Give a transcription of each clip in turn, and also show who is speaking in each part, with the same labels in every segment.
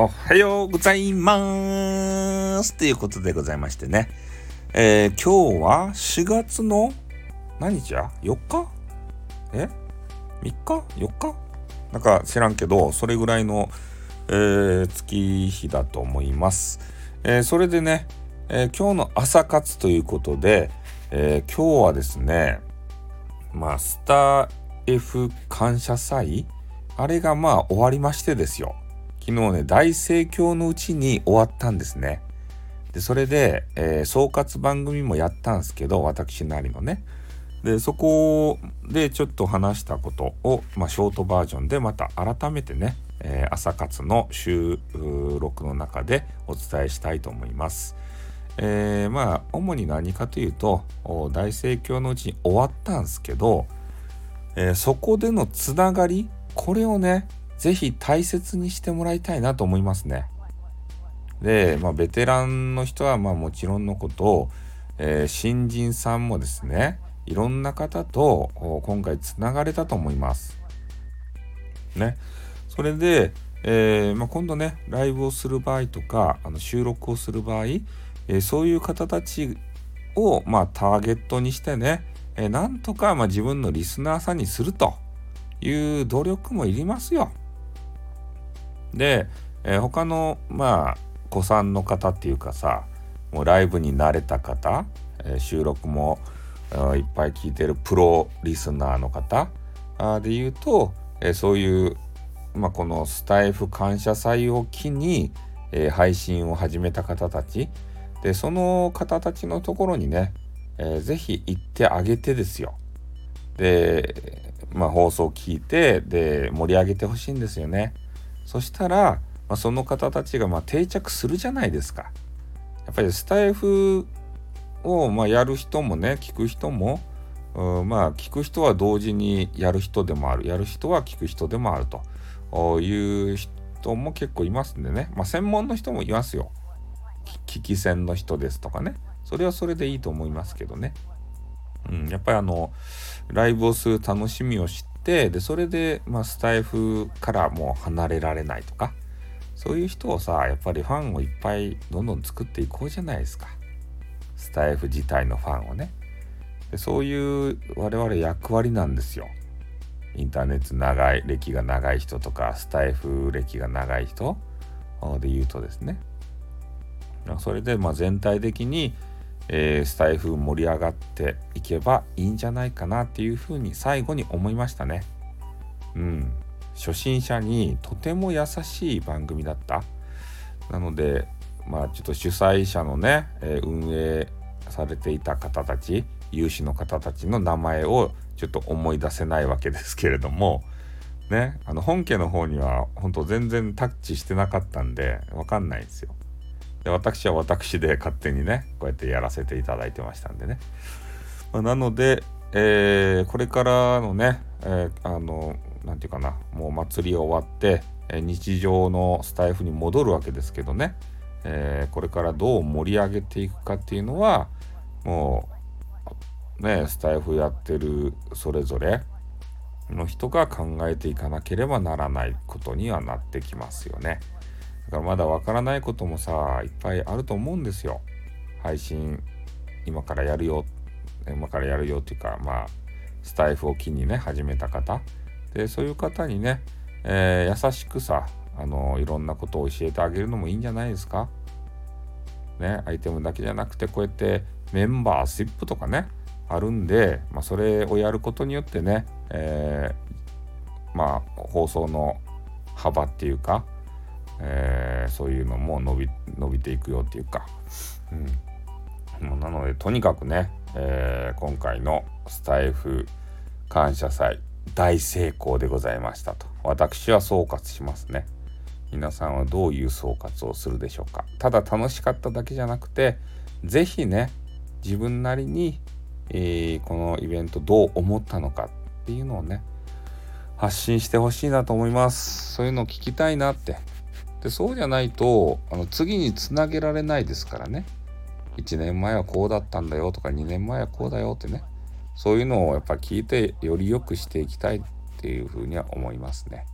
Speaker 1: おはようございますということでございましてね。えー、今日は4月の何日や ?4 日？え ?3 日 ?4 日？なんか知らんけど、それぐらいの、えー、月日だと思います。えー、それでね、えー、今日の朝活ということで、えー、今日はですね、まあ、スター F 感謝祭？あれがまあ終わりましてですよ。昨日ね、大盛況のうちに終わったんですね。で、それで、えー、総括番組もやったんですけど、私なりのね。で、そこでちょっと話したことを、まあ、ショートバージョンでまた改めてね、えー、朝活の収録の中でお伝えしたいと思います。えー、まあ、主に何かというと、大盛況のうちに終わったんですけど、えー、そこでのつながり、これをね、ぜひ大切にしてもらいたいなと思いますね。で、まあ、ベテランの人はまあもちろんのこと、えー、新人さんもですね、いろんな方と今回つながれたと思います。ね。それで、えー、まあ、今度ね、ライブをする場合とか、あの収録をする場合、えー、そういう方たちを、まあ、ターゲットにしてね、え、なんとか、ま、自分のリスナーさんにするという努力もいりますよ。で、えー、他のまあ子さんの方っていうかさもうライブに慣れた方、えー、収録もいっぱい聞いてるプロリスナーの方あで言うと、えー、そういう、まあ、このスタイフ感謝祭を機に、えー、配信を始めた方たちでその方たちのところにね、えー、ぜひ行ってあげてですよ。で、まあ、放送を聞いてで盛り上げてほしいんですよね。そしたら、まあ、その方たちがま定着するじゃないですか。やっぱりスタイフをまやる人もね聞く人もまあ聞く人は同時にやる人でもあるやる人は聞く人でもあるという人も結構いますんでね、まあ、専門の人もいますよ。聞き戦の人ですとかねそれはそれでいいと思いますけどね。うん、やっぱりあのライブをする楽しみを知ってでそれで、まあ、スタイフからもう離れられないとかそういう人をさやっぱりファンをいっぱいどんどん作っていこうじゃないですか。スタイフ自体のファンをね。でそういう我々役割なんですよ。インターネット長い歴が長い人とかスタイフ歴が長い人で言うとですね。それでま全体的にえー、スタイフ盛り上がっていけばいいんじゃないかなっていうふうに最後に思いましたね。うん。初心者にとても優しい番組だった。なので、まあちょっと主催者のね、えー、運営されていた方たち、有志の方たちの名前をちょっと思い出せないわけですけれども、ね、あの本家の方には本当全然タッチしてなかったんで、わかんないんですよ。で私は私で勝手にねこうやってやらせていただいてましたんでね、まあ、なので、えー、これからのね、えー、あの何て言うかなもう祭り終わって、え日常のスタイフに戻るわけですけどね、えー、これからどう盛り上げていくかっていうのはもうねスタイフやってるそれぞれの人が考えていかなければならないことにはなってきますよね。だからまだわからないこともさ、いっぱいあると思うんですよ。配信、今からやるよ、今からやるよっていうか、まあ、スタイフを機にね、始めた方。で、そういう方にね、えー、優しくさ、あの、いろんなことを教えてあげるのもいいんじゃないですか。ね、アイテムだけじゃなくて、こうやってメンバーシップとかね、あるんで、まあ、それをやることによってね、えー、まあ、放送の幅っていうか、えー、そういうのも伸び伸びていくよっていうか、うん、なのでとにかくね、えー、今回のスタイフ感謝祭大成功でございましたと。私は総括しますね。皆さんはどういう総括をするでしょうか。ただ楽しかっただけじゃなくて是非ね自分なりに、えー、このイベントどう思ったのかっていうのをね発信してほしいなと思います。そういうのを聞きたいなってでそうじゃないとあの次につなげられないですからね1年前はこうだったんだよとか2年前はこうだよってねそういうのをやっぱ聞いてより良くしていきたいっていうふうには思いますね。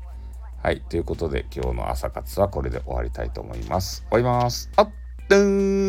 Speaker 1: はい。ということで、今日の朝活はこれで終わりたいと思います。終わります。あっ、どん